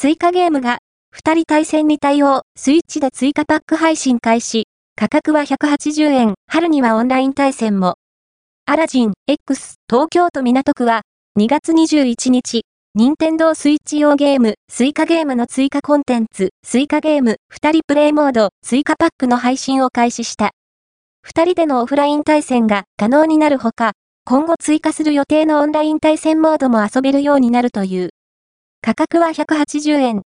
スイカゲームが、二人対戦に対応、スイッチで追加パック配信開始。価格は180円、春にはオンライン対戦も。アラジン、X、東京都港区は、2月21日、任天堂スイッチ用ゲーム、スイカゲームの追加コンテンツ、スイカゲーム、二人プレイモード、追加パックの配信を開始した。二人でのオフライン対戦が可能になるほか、今後追加する予定のオンライン対戦モードも遊べるようになるという。価格は180円、